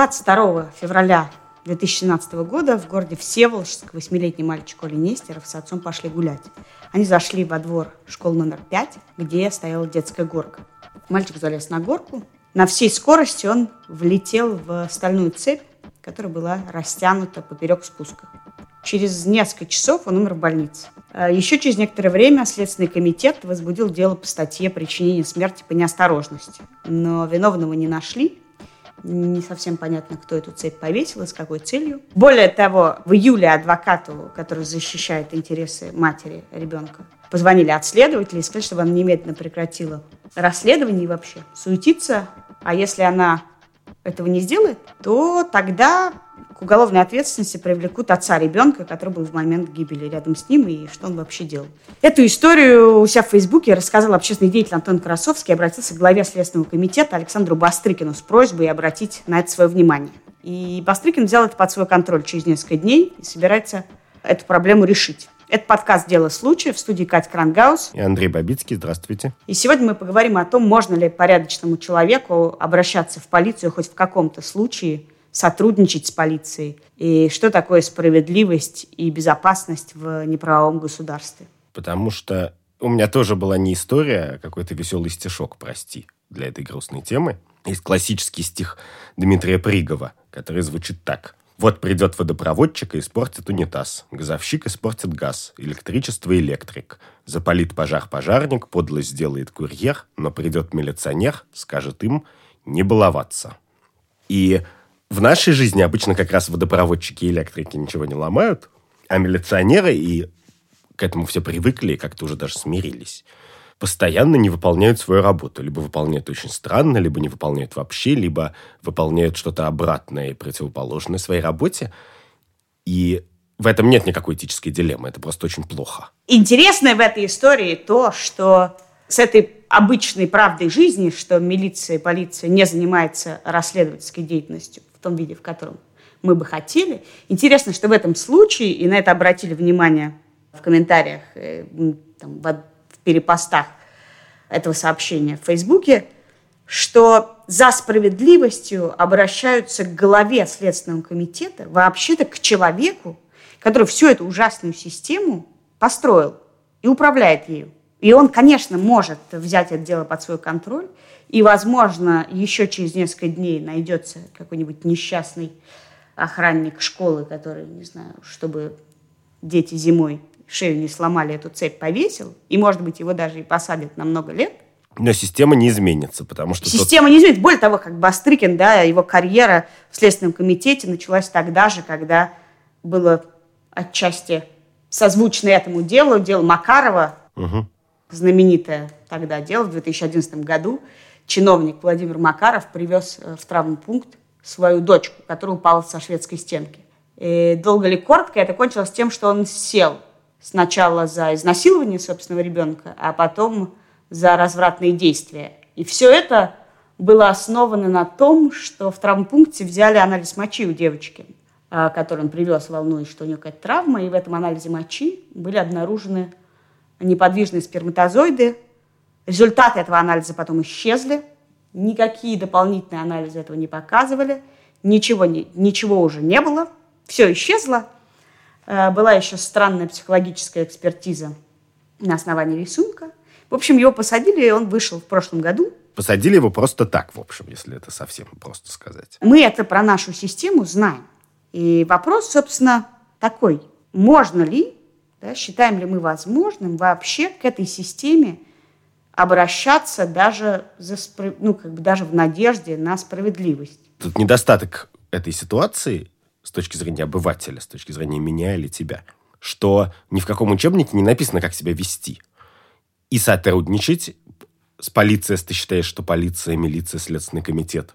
22 февраля 2017 года в городе Всеволожск восьмилетний мальчик Оля Нестеров с отцом пошли гулять. Они зашли во двор школы номер 5, где стояла детская горка. Мальчик залез на горку. На всей скорости он влетел в стальную цепь, которая была растянута поперек спуска. Через несколько часов он умер в больнице. А еще через некоторое время Следственный комитет возбудил дело по статье причинения смерти по неосторожности. Но виновного не нашли, не совсем понятно, кто эту цепь повесил и с какой целью. Более того, в июле адвокату, который защищает интересы матери ребенка, позвонили от следователя и сказали, чтобы она немедленно прекратила расследование и вообще суетиться. А если она этого не сделает, то тогда к уголовной ответственности привлекут отца ребенка, который был в момент гибели рядом с ним, и что он вообще делал. Эту историю у себя в Фейсбуке рассказал общественный деятель Антон Красовский, обратился к главе Следственного комитета Александру Бастрыкину с просьбой обратить на это свое внимание. И Бастрыкин взял это под свой контроль через несколько дней и собирается эту проблему решить. Это подкаст «Дело случая» в студии Катя Крангаус. И Андрей Бабицкий. Здравствуйте. И сегодня мы поговорим о том, можно ли порядочному человеку обращаться в полицию хоть в каком-то случае, сотрудничать с полицией, и что такое справедливость и безопасность в неправовом государстве. Потому что у меня тоже была не история, а какой-то веселый стишок, прости, для этой грустной темы. Есть классический стих Дмитрия Пригова, который звучит так – вот придет водопроводчик и испортит унитаз. Газовщик испортит газ. Электричество электрик. Запалит пожар пожарник, подлость сделает курьер, но придет милиционер, скажет им не баловаться. И в нашей жизни обычно как раз водопроводчики и электрики ничего не ломают, а милиционеры и к этому все привыкли и как-то уже даже смирились постоянно не выполняют свою работу. Либо выполняют очень странно, либо не выполняют вообще, либо выполняют что-то обратное и противоположное своей работе. И в этом нет никакой этической дилеммы. Это просто очень плохо. Интересное в этой истории то, что с этой обычной правдой жизни, что милиция и полиция не занимается расследовательской деятельностью в том виде, в котором мы бы хотели. Интересно, что в этом случае, и на это обратили внимание в комментариях, э, там, перепостах этого сообщения в Фейсбуке, что за справедливостью обращаются к главе Следственного комитета, вообще-то к человеку, который всю эту ужасную систему построил и управляет ею. И он, конечно, может взять это дело под свой контроль, и, возможно, еще через несколько дней найдется какой-нибудь несчастный охранник школы, который, не знаю, чтобы дети зимой шею не сломали, эту цепь повесил, и, может быть, его даже и посадят на много лет. Но система не изменится, потому что... Система тот... не изменится. Более того, как Бастрыкин, да, его карьера в Следственном комитете началась тогда же, когда было отчасти созвучно этому делу, дело Макарова, угу. знаменитое тогда дело в 2011 году. Чиновник Владимир Макаров привез э, в травмпункт свою дочку, которая упала со шведской стенки. И долго ли коротко это кончилось тем, что он сел Сначала за изнасилование собственного ребенка, а потом за развратные действия. И все это было основано на том, что в травмпункте взяли анализ мочи у девочки, а, который он привез, волнуясь, что у нее какая-то травма, и в этом анализе мочи были обнаружены неподвижные сперматозоиды. Результаты этого анализа потом исчезли, никакие дополнительные анализы этого не показывали, ничего, ничего уже не было, все исчезло, была еще странная психологическая экспертиза на основании рисунка. В общем, его посадили, и он вышел в прошлом году. Посадили его просто так, в общем, если это совсем просто сказать. Мы это про нашу систему знаем. И вопрос, собственно, такой. Можно ли, да, считаем ли мы возможным вообще к этой системе обращаться даже, за, ну, как бы даже в надежде на справедливость? Тут недостаток этой ситуации с точки зрения обывателя, с точки зрения меня или тебя, что ни в каком учебнике не написано, как себя вести. И сотрудничать с полицией, если ты считаешь, что полиция, милиция, следственный комитет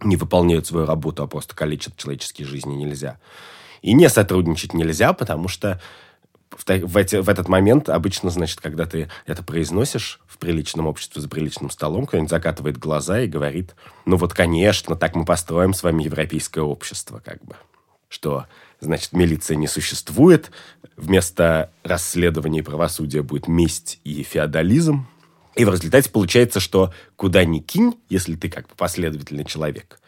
не выполняют свою работу, а просто калечат человеческие жизни нельзя. И не сотрудничать нельзя, потому что в, в, эти, в этот момент обычно, значит, когда ты это произносишь в приличном обществе за приличным столом, кто-нибудь закатывает глаза и говорит, ну вот, конечно, так мы построим с вами европейское общество, как бы. Что, значит, милиция не существует, вместо расследования и правосудия будет месть и феодализм. И в результате получается, что куда ни кинь, если ты как бы последовательный человек,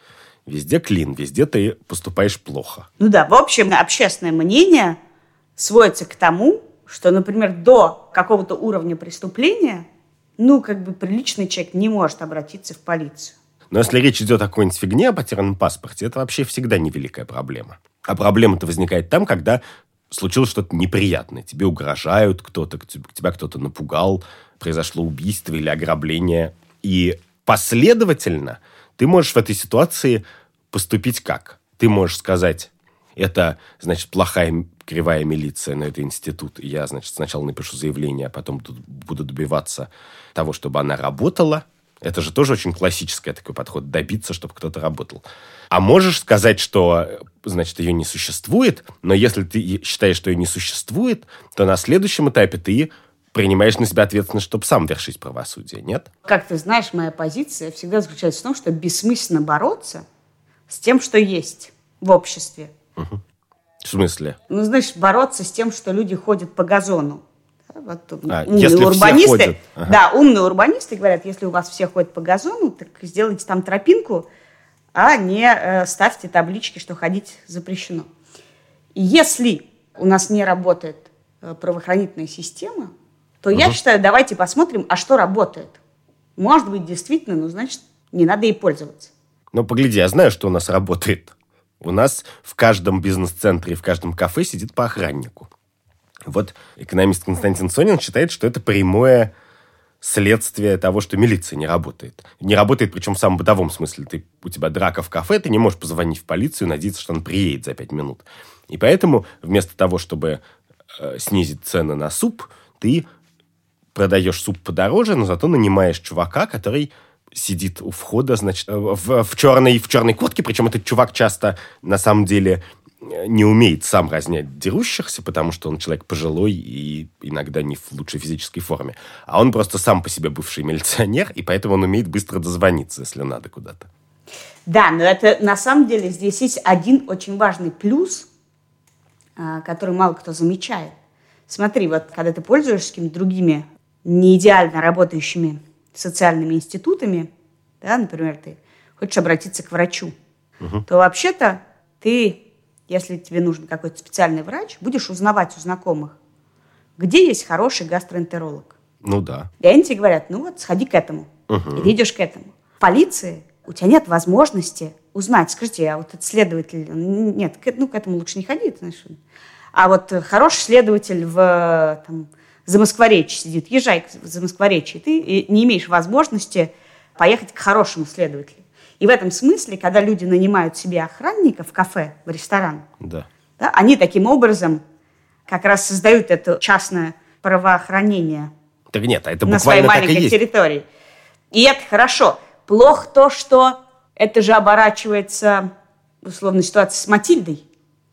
Везде клин, везде ты поступаешь плохо. Ну да, в общем, общественное мнение сводится к тому, что, например, до какого-то уровня преступления, ну, как бы приличный человек не может обратиться в полицию. Но если речь идет о какой-нибудь фигне, о потерянном паспорте, это вообще всегда невеликая проблема. А проблема-то возникает там, когда случилось что-то неприятное. Тебе угрожают кто-то, тебя кто-то напугал, произошло убийство или ограбление. И последовательно ты можешь в этой ситуации поступить как? Ты можешь сказать, это, значит, плохая кривая милиция, на это институт. Я, значит, сначала напишу заявление, а потом буду добиваться того, чтобы она работала. Это же тоже очень классический такой подход, добиться, чтобы кто-то работал. А можешь сказать, что, значит, ее не существует, но если ты считаешь, что ее не существует, то на следующем этапе ты принимаешь на себя ответственность, чтобы сам вершить правосудие, нет? Как ты знаешь, моя позиция всегда заключается в том, что бессмысленно бороться с тем, что есть в обществе. Угу. В смысле? Ну, знаешь, бороться с тем, что люди ходят по газону. Вот, а, умные если урбанисты, ходят. Ага. да, умные урбанисты говорят, если у вас все ходят по газону, так сделайте там тропинку, а не э, ставьте таблички, что ходить запрещено. И если у нас не работает э, правоохранительная система, то угу. я считаю, давайте посмотрим, а что работает. Может быть, действительно, ну, значит, не надо ей пользоваться. Ну, погляди, я знаю, что у нас работает. У нас в каждом бизнес-центре, в каждом кафе сидит по охраннику. Вот экономист Константин Сонин считает, что это прямое следствие того, что милиция не работает. Не работает, причем в самом бытовом смысле. Ты, у тебя драка в кафе, ты не можешь позвонить в полицию надеяться, что он приедет за пять минут. И поэтому вместо того, чтобы э, снизить цены на суп, ты продаешь суп подороже, но зато нанимаешь чувака, который сидит у входа, значит, э, в, в, черной, в черной куртке, причем этот чувак часто, на самом деле, не умеет сам разнять дерущихся, потому что он человек пожилой и иногда не в лучшей физической форме. А он просто сам по себе бывший милиционер, и поэтому он умеет быстро дозвониться, если надо куда-то. Да, но это на самом деле здесь есть один очень важный плюс, а, который мало кто замечает. Смотри, вот когда ты пользуешься какими-то другими не идеально работающими социальными институтами, да, например, ты хочешь обратиться к врачу, угу. то вообще-то ты, если тебе нужен какой-то специальный врач, будешь узнавать у знакомых, где есть хороший гастроэнтеролог. Ну да. И они тебе говорят, ну вот, сходи к этому. Угу. Идешь к этому. В полиции у тебя нет возможности узнать, скажите, а вот этот следователь, нет, ну к этому лучше не ходи, знаешь. А вот хороший следователь в там, за Москворечье сидит, езжай за Москворечье, ты не имеешь возможности поехать к хорошему следователю. И в этом смысле, когда люди нанимают себе охранника в кафе, в ресторан, да. Да, они таким образом как раз создают это частное правоохранение так нет, а это на своей маленькой и территории. И это хорошо. Плохо то, что это же оборачивается условно ситуация с Матильдой.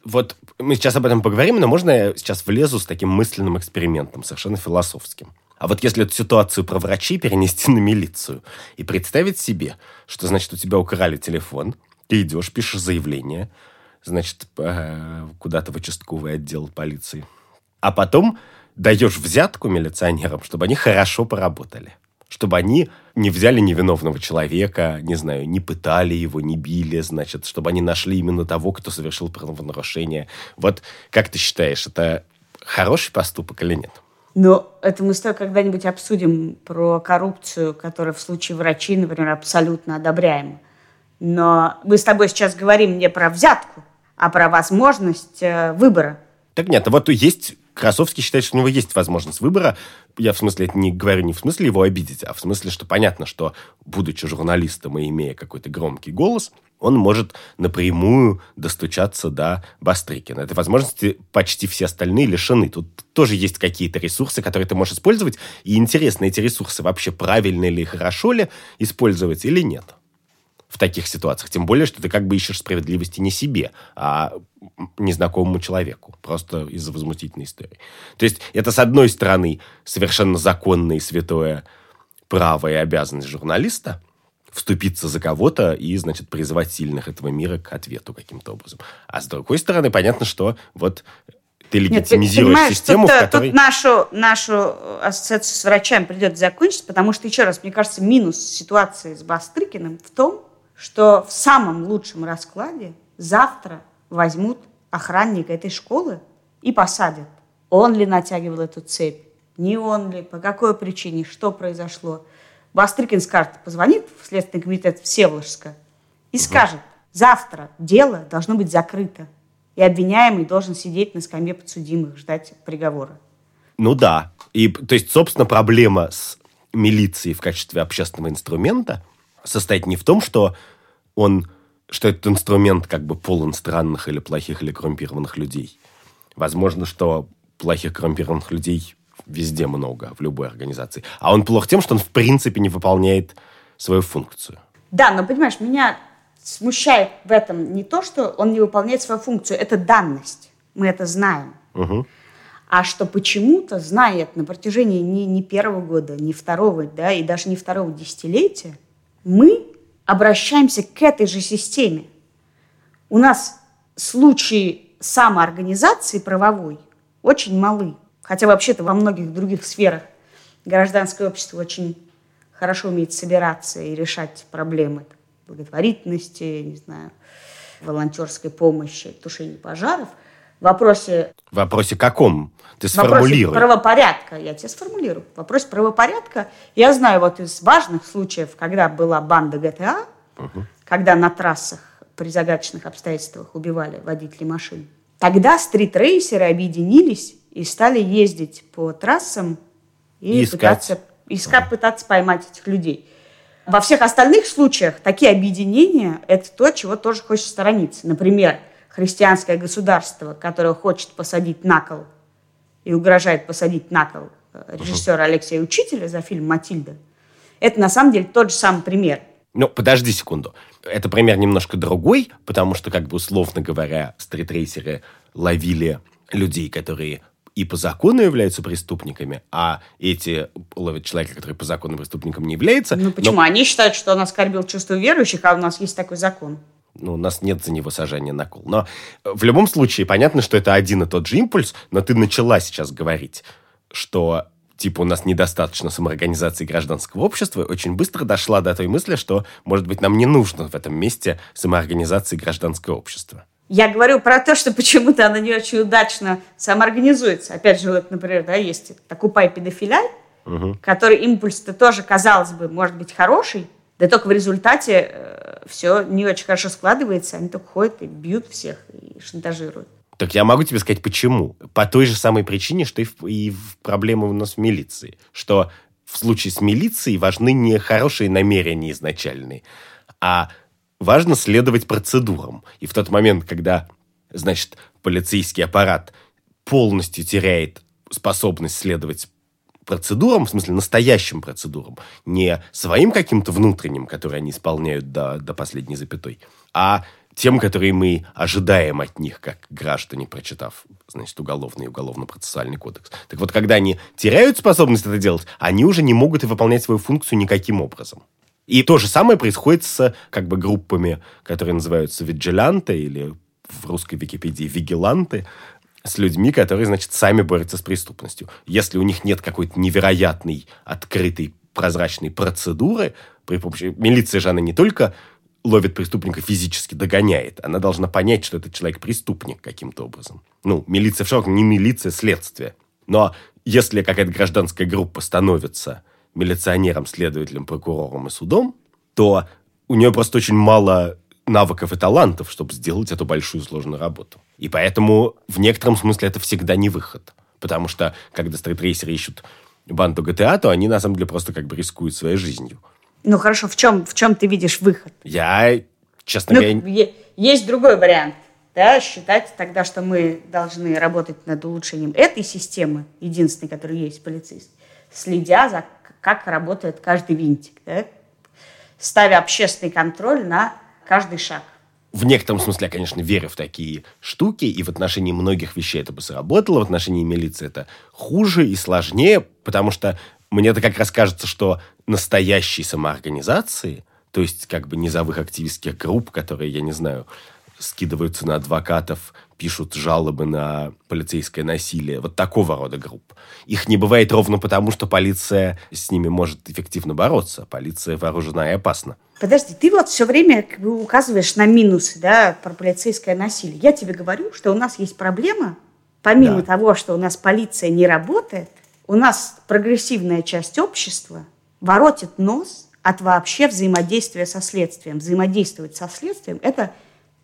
Вот мы сейчас об этом поговорим, но можно я сейчас влезу с таким мысленным экспериментом, совершенно философским. А вот если эту ситуацию про врачей перенести на милицию и представить себе, что, значит, у тебя украли телефон, ты идешь, пишешь заявление, значит, куда-то в участковый отдел полиции, а потом даешь взятку милиционерам, чтобы они хорошо поработали чтобы они не взяли невиновного человека, не знаю, не пытали его, не били, значит, чтобы они нашли именно того, кто совершил правонарушение. Вот как ты считаешь, это хороший поступок или нет? Ну, это мы с тобой когда-нибудь обсудим про коррупцию, которая в случае врачей, например, абсолютно одобряема. Но мы с тобой сейчас говорим не про взятку, а про возможность э, выбора. Так нет, вот есть Красовский считает, что у него есть возможность выбора. Я в смысле это не говорю не в смысле его обидеть, а в смысле, что понятно, что, будучи журналистом и имея какой-то громкий голос, он может напрямую достучаться до Бастрыкина. Этой возможности почти все остальные лишены. Тут тоже есть какие-то ресурсы, которые ты можешь использовать. И интересно, эти ресурсы вообще правильно или хорошо ли использовать или нет в таких ситуациях. Тем более, что ты как бы ищешь справедливости не себе, а незнакомому человеку. Просто из-за возмутительной истории. То есть это, с одной стороны, совершенно законное и святое право и обязанность журналиста вступиться за кого-то и, значит, призывать сильных этого мира к ответу каким-то образом. А с другой стороны, понятно, что вот ты легитимизируешь Нет, систему, тут, в которой... Тут нашу, нашу ассоциацию с врачами придется закончить, потому что, еще раз, мне кажется, минус ситуации с Бастрыкиным в том, что в самом лучшем раскладе завтра возьмут охранника этой школы и посадят. Он ли натягивал эту цепь? Не он ли? По какой причине? Что произошло? Бастрыкин скажет, позвонит в Следственный комитет Всеволожска и скажет, завтра дело должно быть закрыто. И обвиняемый должен сидеть на скамье подсудимых, ждать приговора. Ну да. И, то есть, собственно, проблема с милицией в качестве общественного инструмента состоит не в том, что он, что этот инструмент как бы полон странных или плохих или коррумпированных людей. Возможно, что плохих коррумпированных людей везде много, в любой организации. А он плох тем, что он в принципе не выполняет свою функцию. Да, но понимаешь, меня смущает в этом не то, что он не выполняет свою функцию, это данность. Мы это знаем. Угу. А что почему-то, зная это на протяжении не, не первого года, не второго, да, и даже не второго десятилетия, мы обращаемся к этой же системе. У нас случаи самоорганизации правовой очень малы. Хотя вообще-то во многих других сферах гражданское общество очень хорошо умеет собираться и решать проблемы благотворительности, не знаю, волонтерской помощи, тушения пожаров. В вопросе... В вопросе каком? Ты сформулируй. В правопорядка. Я тебе сформулирую. В вопросе правопорядка я знаю вот из важных случаев, когда была банда ГТА, угу. когда на трассах при загадочных обстоятельствах убивали водителей машин. Тогда стритрейсеры объединились и стали ездить по трассам и, и искать. пытаться, искать, пытаться поймать этих людей. Во всех остальных случаях такие объединения – это то, чего тоже хочется сторониться. Например, христианское государство, которое хочет посадить на кол и угрожает посадить на кол э, режиссера Алексея Учителя за фильм «Матильда», это на самом деле тот же самый пример. Ну, подожди секунду. Это пример немножко другой, потому что, как бы условно говоря, стритрейсеры ловили людей, которые и по закону являются преступниками, а эти ловят человека, который по закону преступником не является. Ну почему? Но... Они считают, что он оскорбил чувство верующих, а у нас есть такой закон. Ну, у нас нет за него сажания на кол. Но в любом случае, понятно, что это один и тот же импульс, но ты начала сейчас говорить, что типа у нас недостаточно самоорганизации гражданского общества, очень быстро дошла до той мысли, что, может быть, нам не нужно в этом месте самоорганизации гражданского общества. Я говорю про то, что почему-то она не очень удачно самоорганизуется. Опять же, вот, например, да, есть «Окупай педофиляй», угу. который импульс-то тоже, казалось бы, может быть хороший, да только в результате э, все не очень хорошо складывается, они только ходят и бьют всех, и шантажируют. Так я могу тебе сказать, почему. По той же самой причине, что и, в, и в проблемы у нас в милиции. Что в случае с милицией важны не хорошие намерения изначальные, а важно следовать процедурам. И в тот момент, когда, значит, полицейский аппарат полностью теряет способность следовать процедурам, в смысле настоящим процедурам, не своим каким-то внутренним, которые они исполняют до, до последней запятой, а тем, которые мы ожидаем от них, как граждане, прочитав, значит, уголовный и уголовно-процессуальный кодекс. Так вот, когда они теряют способность это делать, они уже не могут и выполнять свою функцию никаким образом. И то же самое происходит с как бы группами, которые называются виджиланты или в русской Википедии вигиланты, с людьми, которые, значит, сами борются с преступностью. Если у них нет какой-то невероятной, открытой, прозрачной процедуры, при помощи... Милиция же, она не только ловит преступника физически, догоняет. Она должна понять, что этот человек преступник каким-то образом. Ну, милиция в широком, не милиция, следствие. Но если какая-то гражданская группа становится милиционером, следователем, прокурором и судом, то у нее просто очень мало навыков и талантов, чтобы сделать эту большую сложную работу. И поэтому в некотором смысле это всегда не выход. Потому что, когда стритрейсеры ищут банду GTA, то они на самом деле просто как бы рискуют своей жизнью. Ну хорошо, в чем, в чем ты видишь выход? Я, честно ну, говоря... Есть другой вариант. Да, считать тогда, что мы должны работать над улучшением этой системы, единственной, которая есть полицейский, следя за как работает каждый винтик, да? ставя общественный контроль на каждый шаг. В некотором смысле я, конечно, верю в такие штуки, и в отношении многих вещей это бы сработало, в отношении милиции это хуже и сложнее, потому что мне это как раз кажется, что настоящие самоорганизации, то есть как бы низовых активистских групп, которые, я не знаю, скидываются на адвокатов, пишут жалобы на полицейское насилие, вот такого рода групп. Их не бывает ровно потому, что полиция с ними может эффективно бороться. Полиция вооружена и опасна. Подожди, ты вот все время как бы указываешь на минусы, да, про полицейское насилие. Я тебе говорю, что у нас есть проблема, помимо да. того, что у нас полиция не работает, у нас прогрессивная часть общества воротит нос от вообще взаимодействия со следствием. Взаимодействовать со следствием – это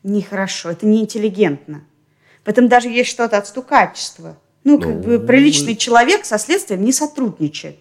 нехорошо, это неинтеллигентно. В этом даже есть что-то от стукачества. Ну, как ну, бы приличный человек со следствием не сотрудничает.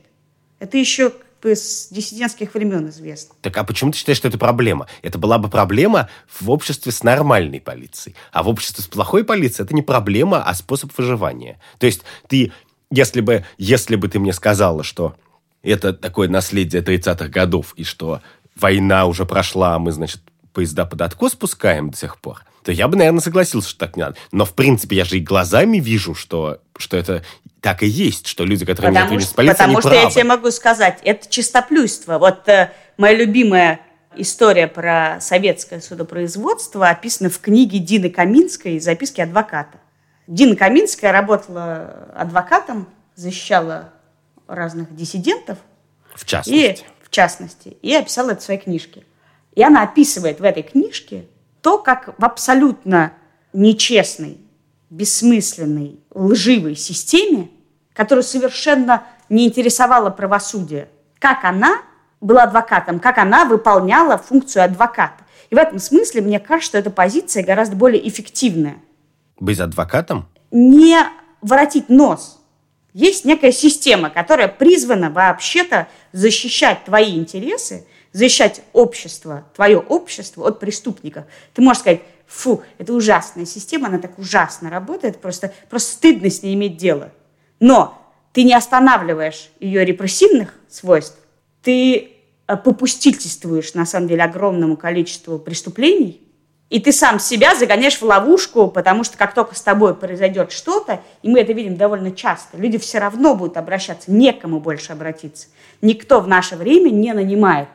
Это еще бы с диссидентских времен известно. Так а почему ты считаешь, что это проблема? Это была бы проблема в обществе с нормальной полицией. А в обществе с плохой полицией это не проблема, а способ выживания. То есть ты, если бы, если бы ты мне сказала, что это такое наследие 30-х годов, и что война уже прошла, а мы, значит, поезда под откос спускаем до сих пор, то я бы, наверное, согласился, что так не надо. Но, в принципе, я же и глазами вижу, что, что это так и есть, что люди, которые потому не что, полиции, Потому что правы. я тебе могу сказать, это чистоплюйство. Вот э, моя любимая история про советское судопроизводство описана в книге Дины Каминской «Записки адвоката». Дина Каминская работала адвокатом, защищала разных диссидентов. В частности. И, в частности. И описала это в своей книжке. И она описывает в этой книжке то, как в абсолютно нечестной, бессмысленной, лживой системе, которую совершенно не интересовало правосудие, как она была адвокатом, как она выполняла функцию адвоката. И в этом смысле мне кажется, что эта позиция гораздо более эффективная. Быть адвокатом? Не воротить нос. Есть некая система, которая призвана вообще-то защищать твои интересы – защищать общество, твое общество от преступников. Ты можешь сказать, фу, это ужасная система, она так ужасно работает, просто, просто стыдно с ней иметь дело. Но ты не останавливаешь ее репрессивных свойств, ты э, попустительствуешь, на самом деле, огромному количеству преступлений, и ты сам себя загоняешь в ловушку, потому что как только с тобой произойдет что-то, и мы это видим довольно часто, люди все равно будут обращаться, некому больше обратиться. Никто в наше время не нанимает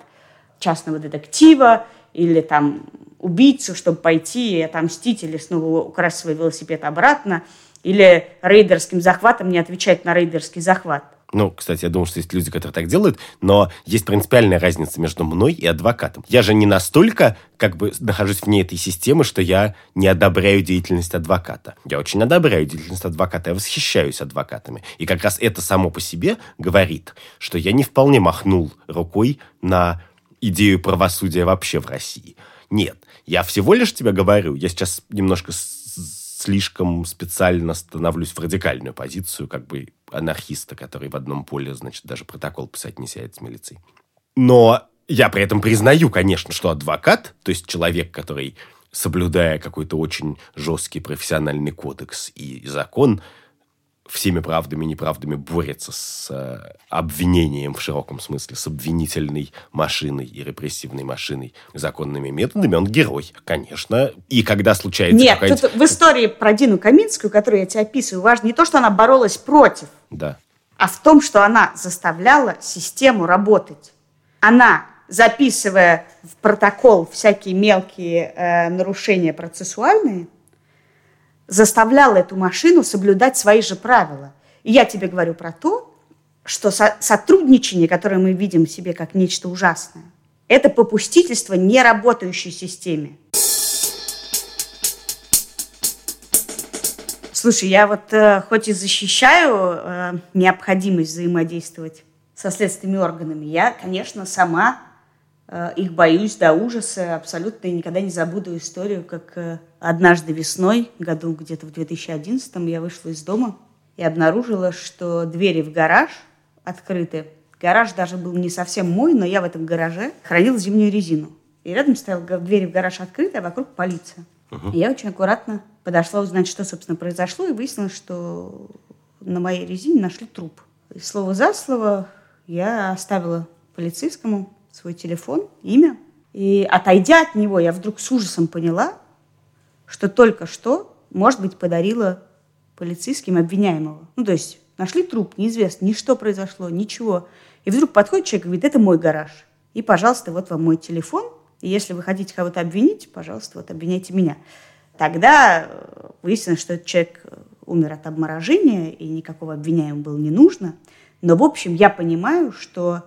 частного детектива или там убийцу, чтобы пойти и отомстить или снова украсть свой велосипед обратно, или рейдерским захватом не отвечать на рейдерский захват. Ну, кстати, я думаю, что есть люди, которые так делают, но есть принципиальная разница между мной и адвокатом. Я же не настолько, как бы, нахожусь вне этой системы, что я не одобряю деятельность адвоката. Я очень одобряю деятельность адвоката, я восхищаюсь адвокатами. И как раз это само по себе говорит, что я не вполне махнул рукой на идею правосудия вообще в России. Нет, я всего лишь тебе говорю, я сейчас немножко слишком специально становлюсь в радикальную позицию, как бы анархиста, который в одном поле, значит, даже протокол писать не сядет с милицией. Но я при этом признаю, конечно, что адвокат, то есть человек, который, соблюдая какой-то очень жесткий профессиональный кодекс и закон, всеми правдами и неправдами борется с э, обвинением в широком смысле, с обвинительной машиной и репрессивной машиной законными методами, он герой, конечно. И когда случается Нет, тут в истории про Дину Каминскую, которую я тебе описываю, важно не то, что она боролась против, да. а в том, что она заставляла систему работать. Она записывая в протокол всякие мелкие э, нарушения процессуальные, заставлял эту машину соблюдать свои же правила. И я тебе говорю про то, что со сотрудничание, которое мы видим в себе как нечто ужасное, это попустительство неработающей системе. Слушай, я вот э, хоть и защищаю э, необходимость взаимодействовать со следственными органами, я, конечно, сама их боюсь до ужаса абсолютно и никогда не забуду историю, как э, однажды весной, году где-то в 2011 я вышла из дома и обнаружила, что двери в гараж открыты. Гараж даже был не совсем мой, но я в этом гараже хранила зимнюю резину. И рядом стояла двери в гараж открыты, а вокруг полиция. Uh-huh. И я очень аккуратно подошла узнать, что, собственно, произошло, и выяснилось, что на моей резине нашли труп. И слово за слово я оставила полицейскому свой телефон, имя. И отойдя от него, я вдруг с ужасом поняла, что только что, может быть, подарила полицейским обвиняемого. Ну, то есть нашли труп, неизвестно, ни что произошло, ничего. И вдруг подходит человек и говорит, это мой гараж. И, пожалуйста, вот вам мой телефон. И если вы хотите кого-то обвинить, пожалуйста, вот обвиняйте меня. тогда выяснилось, что этот человек умер от обморожения, и никакого обвиняемого было не нужно. Но, в общем, я понимаю, что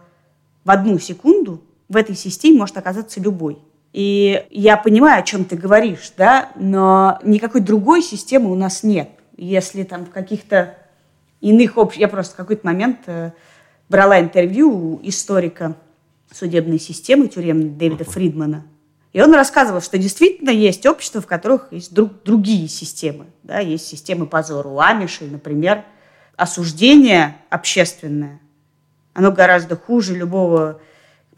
в одну секунду в этой системе может оказаться любой. И я понимаю, о чем ты говоришь, да, но никакой другой системы у нас нет. Если там в каких-то иных общих... Я просто в какой-то момент э, брала интервью у историка судебной системы тюремной Дэвида Фридмана. И он рассказывал, что действительно есть общества, в которых есть друг, другие системы. Да, есть системы позора. У Амишей, например, осуждение общественное, оно гораздо хуже любого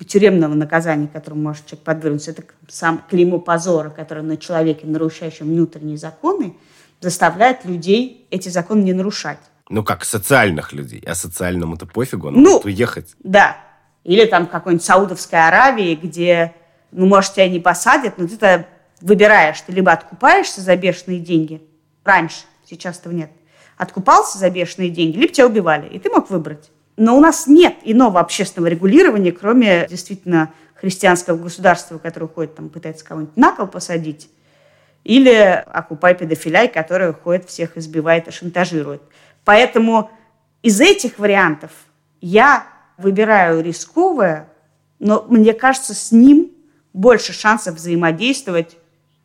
тюремного наказания, которому может человек подвергнуться. Это сам клеймо позора, которое на человеке, нарушающем внутренние законы, заставляет людей эти законы не нарушать. Ну как, социальных людей. А социальному-то пофигу, он ну, может уехать. Да. Или там какой-нибудь Саудовской Аравии, где, ну, может, тебя не посадят, но ты-то выбираешь. Ты либо откупаешься за бешеные деньги, раньше, сейчас этого нет, откупался за бешеные деньги, либо тебя убивали, и ты мог выбрать. Но у нас нет иного общественного регулирования, кроме действительно христианского государства, которое ходит, там, пытается кого-нибудь на кол посадить, или окупай педофиляй, который ходит, всех избивает и шантажирует. Поэтому из этих вариантов я выбираю рисковое, но мне кажется, с ним больше шансов взаимодействовать.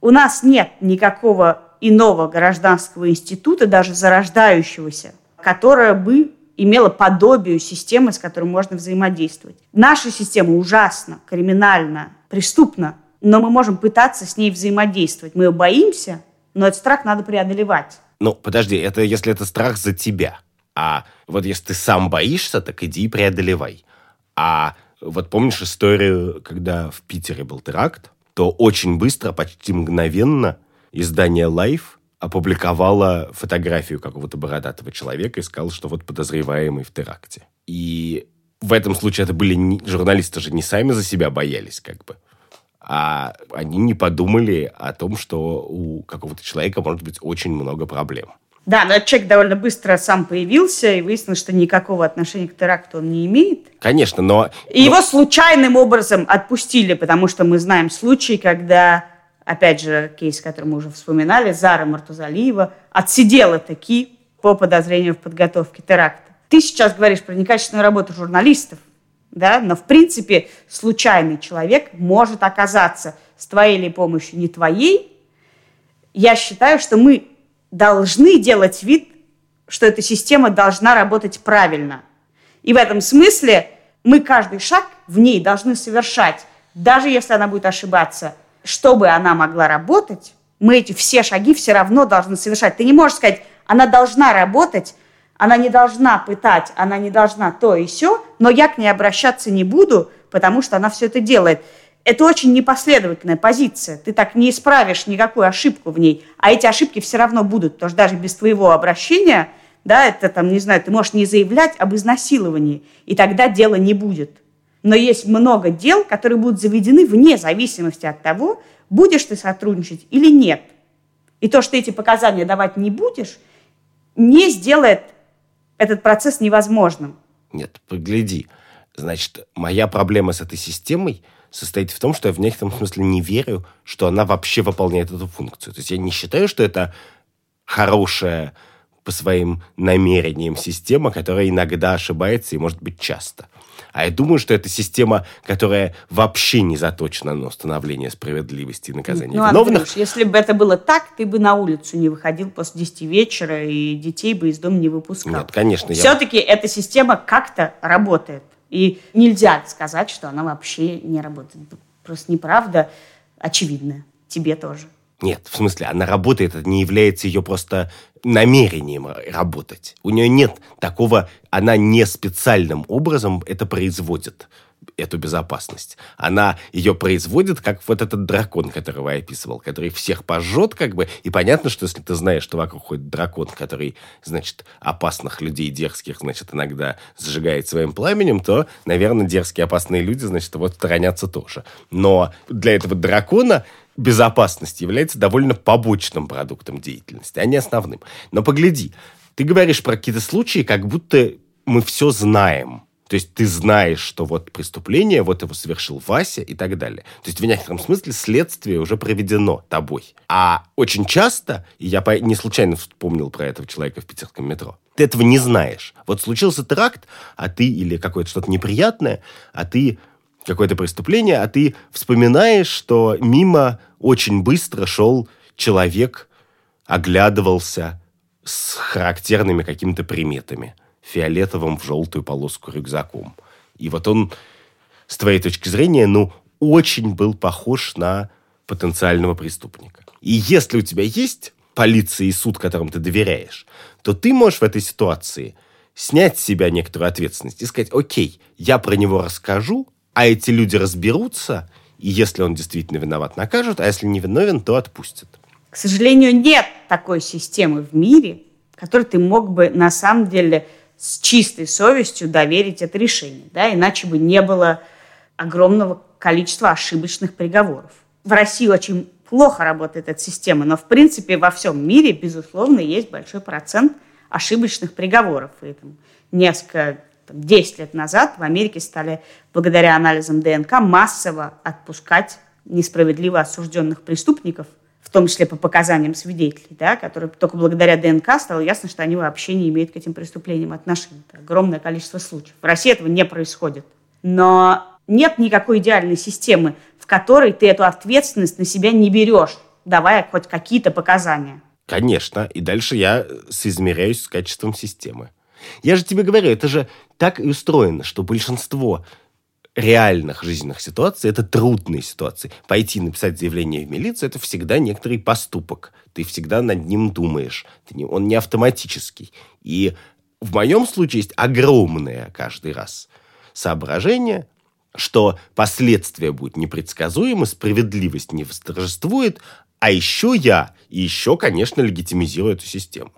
У нас нет никакого иного гражданского института, даже зарождающегося, которое бы имело подобие системы, с которой можно взаимодействовать. Наша система ужасна, криминальна, преступна, но мы можем пытаться с ней взаимодействовать. Мы ее боимся, но этот страх надо преодолевать. Ну, подожди, это если это страх за тебя. А вот если ты сам боишься, так иди и преодолевай. А вот помнишь историю, когда в Питере был теракт, то очень быстро, почти мгновенно издание Life опубликовало фотографию какого-то бородатого человека и сказал, что вот подозреваемый в теракте. И в этом случае это были не, журналисты же не сами за себя боялись, как бы а они не подумали о том, что у какого-то человека может быть очень много проблем. Да, но этот человек довольно быстро сам появился, и выяснилось, что никакого отношения к теракту он не имеет. Конечно, но... И но... его случайным образом отпустили, потому что мы знаем случаи, когда, опять же, кейс, который мы уже вспоминали, Зара Мартузалиева отсидела таки по подозрению в подготовке теракта. Ты сейчас говоришь про некачественную работу журналистов да, но в принципе случайный человек может оказаться с твоей или помощью не твоей. Я считаю, что мы должны делать вид, что эта система должна работать правильно. И в этом смысле мы каждый шаг в ней должны совершать, даже если она будет ошибаться, чтобы она могла работать, мы эти все шаги все равно должны совершать. Ты не можешь сказать, она должна работать, она не должна пытать, она не должна то и все, но я к ней обращаться не буду, потому что она все это делает. Это очень непоследовательная позиция. Ты так не исправишь никакую ошибку в ней, а эти ошибки все равно будут, потому что даже без твоего обращения, да, это там, не знаю, ты можешь не заявлять об изнасиловании, и тогда дела не будет. Но есть много дел, которые будут заведены вне зависимости от того, будешь ты сотрудничать или нет. И то, что эти показания давать не будешь, не сделает этот процесс невозможным. Нет, погляди. Значит, моя проблема с этой системой состоит в том, что я в некотором смысле не верю, что она вообще выполняет эту функцию. То есть я не считаю, что это хорошая по своим намерениям система, которая иногда ошибается и может быть часто. А я думаю, что это система, которая вообще не заточена на установление справедливости и наказания ну, виновных. Андрюш, если бы это было так, ты бы на улицу не выходил после 10 вечера и детей бы из дома не выпускал. Нет, конечно. Все-таки я... эта система как-то работает. И нельзя сказать, что она вообще не работает. Просто неправда очевидная. Тебе тоже. Нет, в смысле, она работает, это не является ее просто намерением работать. У нее нет такого, она не специальным образом это производит эту безопасность. Она ее производит, как вот этот дракон, которого я описывал, который всех пожжет, как бы, и понятно, что если ты знаешь, что вокруг ходит дракон, который, значит, опасных людей, дерзких, значит, иногда сжигает своим пламенем, то, наверное, дерзкие, опасные люди, значит, вот сторонятся тоже. Но для этого дракона безопасность является довольно побочным продуктом деятельности, а не основным. Но погляди, ты говоришь про какие-то случаи, как будто мы все знаем. То есть ты знаешь, что вот преступление, вот его совершил Вася и так далее. То есть в некотором смысле следствие уже проведено тобой. А очень часто, и я не случайно вспомнил про этого человека в питерском метро, ты этого не знаешь. Вот случился теракт, а ты, или какое-то что-то неприятное, а ты какое-то преступление, а ты вспоминаешь, что мимо очень быстро шел человек, оглядывался с характерными какими-то приметами фиолетовым в желтую полоску рюкзаком. И вот он, с твоей точки зрения, ну, очень был похож на потенциального преступника. И если у тебя есть полиция и суд, которым ты доверяешь, то ты можешь в этой ситуации снять с себя некоторую ответственность и сказать, окей, я про него расскажу, а эти люди разберутся, и если он действительно виноват, накажут, а если не виновен, то отпустят. К сожалению, нет такой системы в мире, которой ты мог бы на самом деле с чистой совестью доверить это решение, да, иначе бы не было огромного количества ошибочных приговоров. В России очень плохо работает эта система, но в принципе во всем мире, безусловно, есть большой процент ошибочных приговоров. И там, несколько, там, 10 лет назад в Америке стали, благодаря анализам ДНК, массово отпускать несправедливо осужденных преступников – том числе по показаниям свидетелей, да, которые только благодаря ДНК стало ясно, что они вообще не имеют к этим преступлениям отношения. Это огромное количество случаев. В России этого не происходит. Но нет никакой идеальной системы, в которой ты эту ответственность на себя не берешь, давая хоть какие-то показания. Конечно. И дальше я соизмеряюсь с качеством системы. Я же тебе говорю, это же так и устроено, что большинство реальных жизненных ситуаций это трудные ситуации. Пойти написать заявление в милицию – это всегда некоторый поступок. Ты всегда над ним думаешь. Ты не, он не автоматический. И в моем случае есть огромное каждый раз соображение, что последствия будут непредсказуемы, справедливость не восторжествует, а еще я, и еще, конечно, легитимизирую эту систему.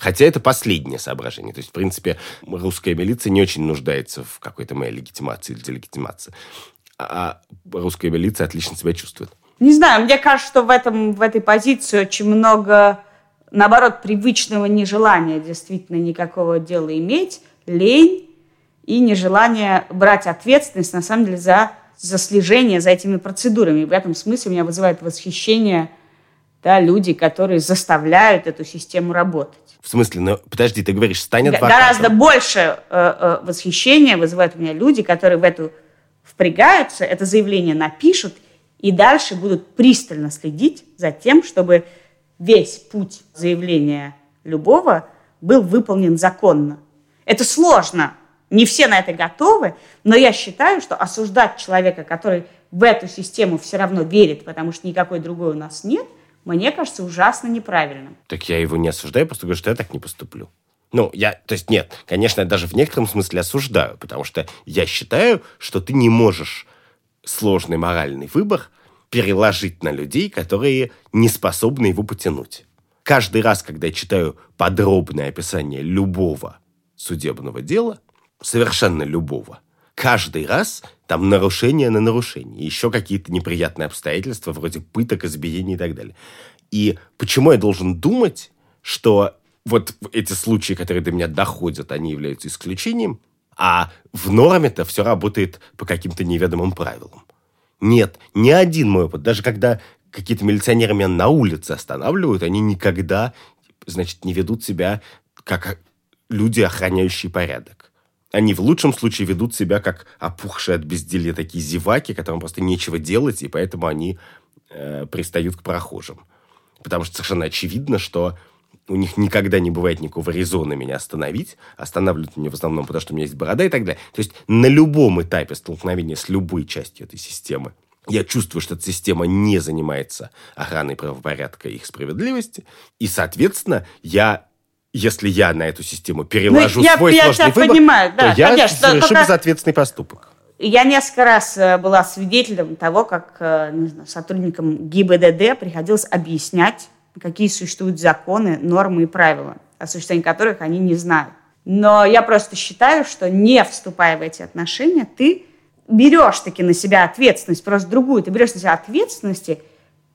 Хотя это последнее соображение. То есть, в принципе, русская милиция не очень нуждается в какой-то моей легитимации или делегитимации. А русская милиция отлично себя чувствует. Не знаю, мне кажется, что в, этом, в этой позиции очень много, наоборот, привычного нежелания действительно никакого дела иметь, лень и нежелание брать ответственность, на самом деле, за, за слежение за этими процедурами. В этом смысле меня вызывает восхищение да, люди, которые заставляют эту систему работать. В смысле, ну подожди, ты говоришь, адвокатом. Гораздо больше э, э, восхищения вызывают у меня люди, которые в эту впрягаются, это заявление напишут и дальше будут пристально следить за тем, чтобы весь путь заявления любого был выполнен законно. Это сложно, не все на это готовы, но я считаю, что осуждать человека, который в эту систему все равно верит, потому что никакой другой у нас нет – мне кажется ужасно неправильным. Так я его не осуждаю, просто говорю, что я так не поступлю. Ну, я, то есть нет, конечно, я даже в некотором смысле осуждаю, потому что я считаю, что ты не можешь сложный моральный выбор переложить на людей, которые не способны его потянуть. Каждый раз, когда я читаю подробное описание любого судебного дела, совершенно любого, каждый раз там нарушение на нарушение, еще какие-то неприятные обстоятельства, вроде пыток, избиений и так далее. И почему я должен думать, что вот эти случаи, которые до меня доходят, они являются исключением, а в норме-то все работает по каким-то неведомым правилам. Нет, ни один мой опыт, даже когда какие-то милиционеры меня на улице останавливают, они никогда, значит, не ведут себя как люди, охраняющие порядок они в лучшем случае ведут себя как опухшие от безделья такие зеваки, которым просто нечего делать, и поэтому они э, пристают к прохожим. Потому что совершенно очевидно, что у них никогда не бывает никакого резона меня остановить. Останавливают меня в основном, потому что у меня есть борода и так далее. То есть на любом этапе столкновения с любой частью этой системы я чувствую, что эта система не занимается охраной правопорядка и их справедливости. И, соответственно, я если я на эту систему переложу ну, свой я, сложный я выбор, понимаю, да, то я конечно, совершу только... безответственный поступок. Я несколько раз э, была свидетелем того, как э, знаю, сотрудникам ГИБДД приходилось объяснять, какие существуют законы, нормы и правила, о существовании которых они не знают. Но я просто считаю, что не вступая в эти отношения, ты берешь таки на себя ответственность, просто другую. Ты берешь на себя ответственности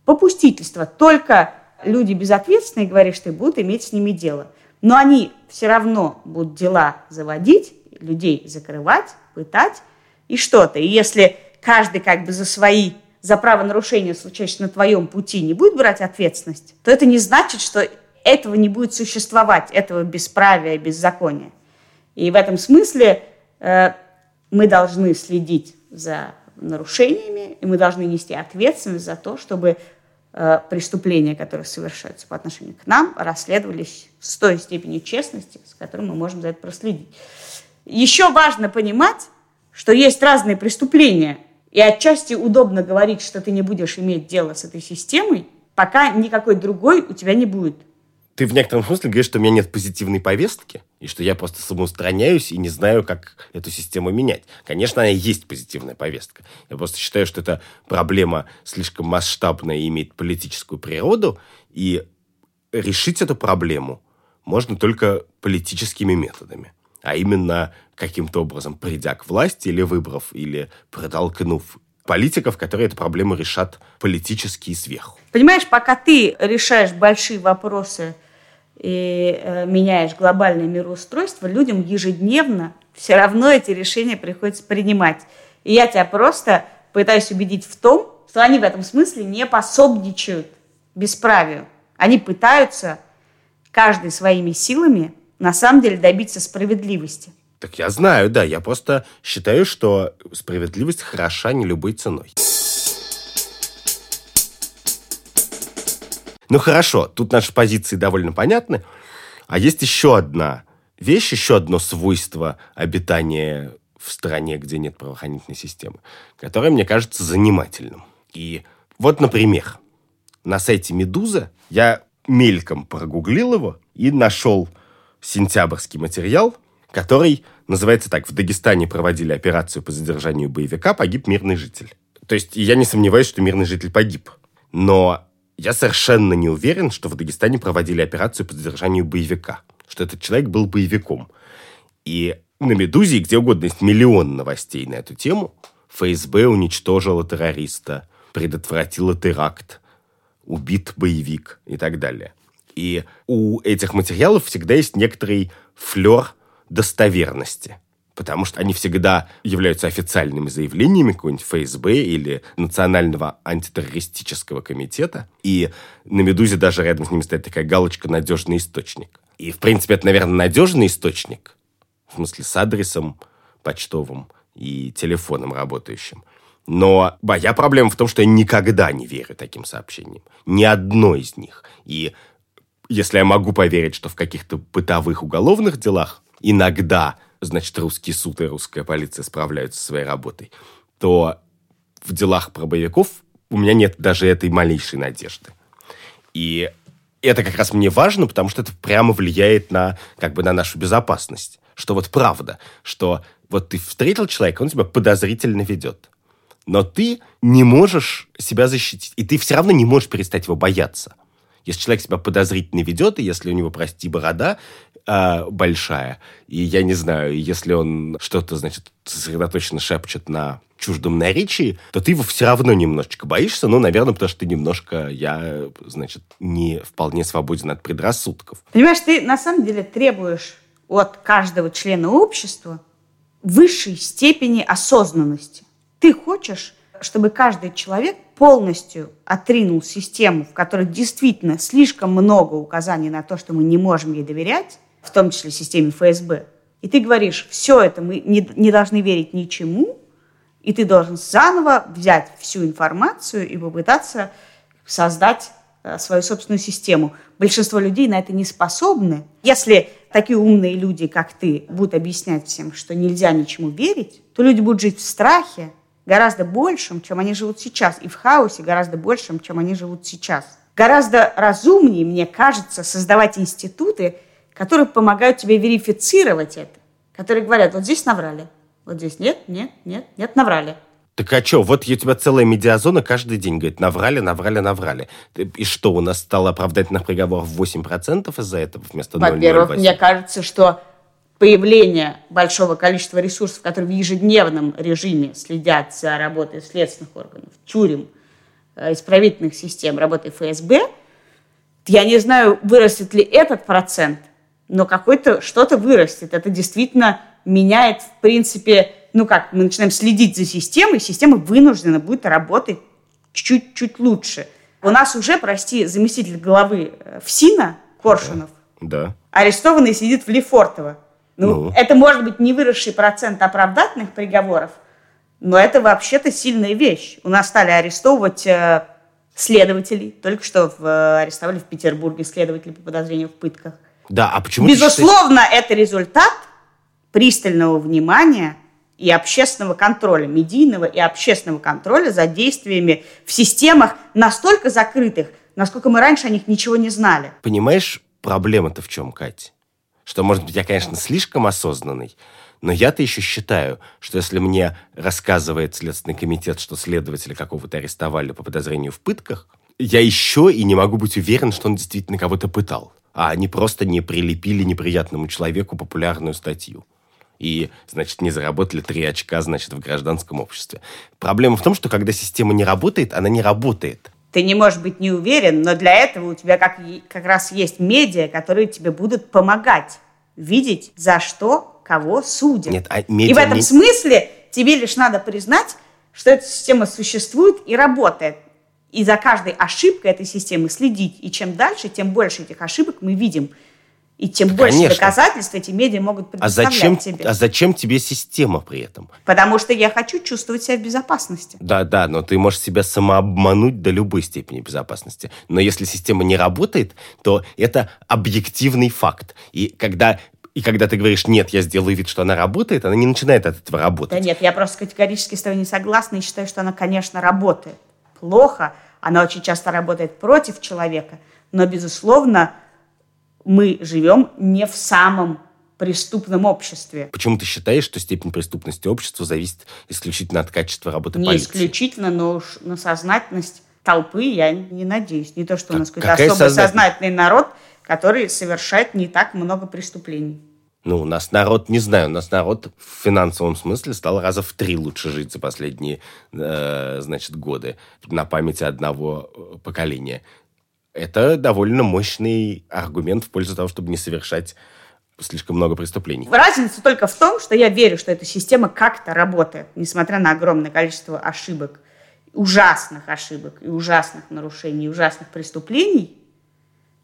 попустительства. Только люди безответственные, говоришь ты, будут иметь с ними дело. Но они все равно будут дела заводить, людей закрывать, пытать и что-то. И если каждый как бы за свои, за правонарушения, случающиеся на твоем пути, не будет брать ответственность, то это не значит, что этого не будет существовать, этого бесправия, беззакония. И в этом смысле э, мы должны следить за нарушениями, и мы должны нести ответственность за то, чтобы преступления, которые совершаются по отношению к нам, расследовались с той степенью честности, с которой мы можем за это проследить. Еще важно понимать, что есть разные преступления, и отчасти удобно говорить, что ты не будешь иметь дело с этой системой, пока никакой другой у тебя не будет ты в некотором смысле говоришь, что у меня нет позитивной повестки, и что я просто самоустраняюсь и не знаю, как эту систему менять. Конечно, она есть позитивная повестка. Я просто считаю, что эта проблема слишком масштабная и имеет политическую природу, и решить эту проблему можно только политическими методами. А именно каким-то образом придя к власти или выбрав, или протолкнув политиков, которые эту проблему решат политически и сверху. Понимаешь, пока ты решаешь большие вопросы и э, меняешь глобальное мироустройство, людям ежедневно все равно эти решения приходится принимать. И я тебя просто пытаюсь убедить в том, что они в этом смысле не пособничают бесправию. Они пытаются каждый своими силами на самом деле добиться справедливости. Так я знаю, да. Я просто считаю, что справедливость хороша не любой ценой. Ну хорошо, тут наши позиции довольно понятны. А есть еще одна вещь, еще одно свойство обитания в стране, где нет правоохранительной системы, которое мне кажется занимательным. И вот, например, на сайте «Медуза» я мельком прогуглил его и нашел сентябрьский материал, который называется так. В Дагестане проводили операцию по задержанию боевика, погиб мирный житель. То есть я не сомневаюсь, что мирный житель погиб. Но я совершенно не уверен, что в Дагестане проводили операцию по задержанию боевика, что этот человек был боевиком. И на «Медузе» где угодно есть миллион новостей на эту тему. ФСБ уничтожила террориста, предотвратила теракт, убит боевик и так далее. И у этих материалов всегда есть некоторый флер достоверности потому что они всегда являются официальными заявлениями какого-нибудь ФСБ или Национального антитеррористического комитета. И на «Медузе» даже рядом с ними стоит такая галочка «надежный источник». И, в принципе, это, наверное, надежный источник, в смысле с адресом почтовым и телефоном работающим. Но моя проблема в том, что я никогда не верю таким сообщениям. Ни одно из них. И если я могу поверить, что в каких-то бытовых уголовных делах иногда значит, русский суд и русская полиция справляются со своей работой, то в делах про боевиков у меня нет даже этой малейшей надежды. И это как раз мне важно, потому что это прямо влияет на, как бы, на нашу безопасность. Что вот правда, что вот ты встретил человека, он тебя подозрительно ведет. Но ты не можешь себя защитить. И ты все равно не можешь перестать его бояться. Если человек себя подозрительно ведет, и если у него, прости, борода э, большая, и я не знаю, если он что-то, значит, сосредоточенно шепчет на чуждом наречии, то ты его все равно немножечко боишься, ну, наверное, потому что ты немножко, я, значит, не вполне свободен от предрассудков. Понимаешь, ты на самом деле требуешь от каждого члена общества высшей степени осознанности. Ты хочешь, чтобы каждый человек полностью отринул систему, в которой действительно слишком много указаний на то, что мы не можем ей доверять, в том числе системе ФСБ, и ты говоришь, все это мы не, не должны верить ничему, и ты должен заново взять всю информацию и попытаться создать э, свою собственную систему. Большинство людей на это не способны. Если такие умные люди, как ты, будут объяснять всем, что нельзя ничему верить, то люди будут жить в страхе, гораздо большим, чем они живут сейчас, и в хаосе гораздо большим, чем они живут сейчас. Гораздо разумнее, мне кажется, создавать институты, которые помогают тебе верифицировать это, которые говорят, вот здесь наврали, вот здесь нет, нет, нет, нет, наврали. Так а что, вот у тебя целая медиазона каждый день говорит, наврали, наврали, наврали. И что, у нас стало оправдательных приговоров 8% из-за этого вместо 0,08? Во-первых, мне кажется, что появление большого количества ресурсов, которые в ежедневном режиме следят за работой следственных органов, тюрем, э, исправительных систем, работой ФСБ, я не знаю, вырастет ли этот процент, но какой-то что-то вырастет. Это действительно меняет, в принципе, ну как, мы начинаем следить за системой, система вынуждена будет работать чуть-чуть лучше. У нас уже, прости, заместитель главы э, ФСИНа Коршунов, Да. арестованный сидит в Лефортово. Ну, Ну. это может быть не выросший процент оправдательных приговоров, но это вообще-то сильная вещь. У нас стали арестовывать э, следователей. Только что в, э, арестовали в Петербурге следователей по подозрению в пытках. Да, а почему ты считаешь- Безусловно, это результат пристального внимания и общественного контроля, медийного и общественного контроля за действиями в системах настолько закрытых, насколько мы раньше о них ничего не знали. Понимаешь, проблема-то в чем, Кать? Что, может быть, я, конечно, слишком осознанный, но я-то еще считаю, что если мне рассказывает Следственный комитет, что следователя какого-то арестовали по подозрению в пытках, я еще и не могу быть уверен, что он действительно кого-то пытал, а они просто не прилепили неприятному человеку популярную статью. И, значит, не заработали три очка, значит, в гражданском обществе. Проблема в том, что когда система не работает, она не работает. Ты не можешь быть не уверен, но для этого у тебя как, и- как раз есть медиа, которые тебе будут помогать видеть, за что кого судят. Нет, а и медиа в этом не- смысле тебе лишь надо признать, что эта система существует и работает. И за каждой ошибкой этой системы следить. И чем дальше, тем больше этих ошибок мы видим. И тем больше Конечно. доказательств эти медиа могут А предоставлять зачем, тебе. а зачем тебе система при этом? Потому что я хочу чувствовать себя в безопасности. Да, да, но ты можешь себя самообмануть до любой степени безопасности. Но если система не работает, то это объективный факт. И когда, и когда ты говоришь, нет, я сделаю вид, что она работает, она не начинает от этого Да работать. нет, я просто категорически с тобой не согласна и считаю, что она, конечно, работает. Плохо, она очень часто работает против человека, но, безусловно, мы живем не в самом преступном обществе. Почему ты считаешь, что степень преступности общества зависит исключительно от качества работы Не полиции? исключительно, но уж на сознательность толпы я не надеюсь. Не то, что у Как- нас какой-то особо сознательный народ, который совершает не так много преступлений. Ну, у нас народ, не знаю, у нас народ в финансовом смысле стал раза в три лучше жить за последние, э, значит, годы на памяти одного э, поколения. Это довольно мощный аргумент в пользу того, чтобы не совершать слишком много преступлений. Разница только в том, что я верю, что эта система как-то работает, несмотря на огромное количество ошибок, ужасных ошибок и ужасных нарушений, ужасных преступлений.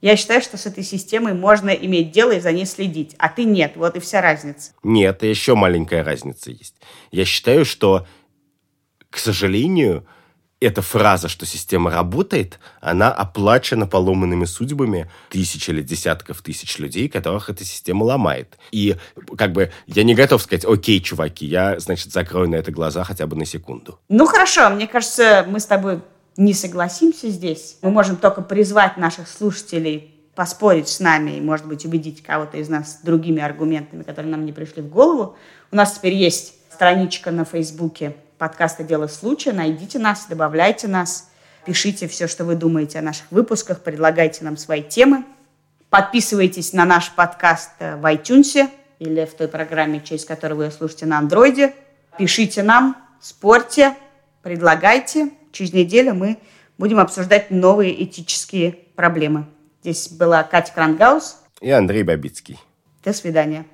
Я считаю, что с этой системой можно иметь дело и за ней следить, а ты нет. Вот и вся разница. Нет, еще маленькая разница есть. Я считаю, что, к сожалению, эта фраза, что система работает, она оплачена поломанными судьбами тысяч или десятков тысяч людей, которых эта система ломает. И как бы я не готов сказать, окей, чуваки, я, значит, закрою на это глаза хотя бы на секунду. Ну хорошо, мне кажется, мы с тобой не согласимся здесь. Мы можем только призвать наших слушателей поспорить с нами и, может быть, убедить кого-то из нас другими аргументами, которые нам не пришли в голову. У нас теперь есть страничка на Фейсбуке подкаста «Дело случая». Найдите нас, добавляйте нас, пишите все, что вы думаете о наших выпусках, предлагайте нам свои темы. Подписывайтесь на наш подкаст э, в iTunes или в той программе, через которую вы слушаете на андроиде. Пишите нам, спорьте, предлагайте. Через неделю мы будем обсуждать новые этические проблемы. Здесь была Катя Крангаус. И Андрей Бабицкий. До свидания.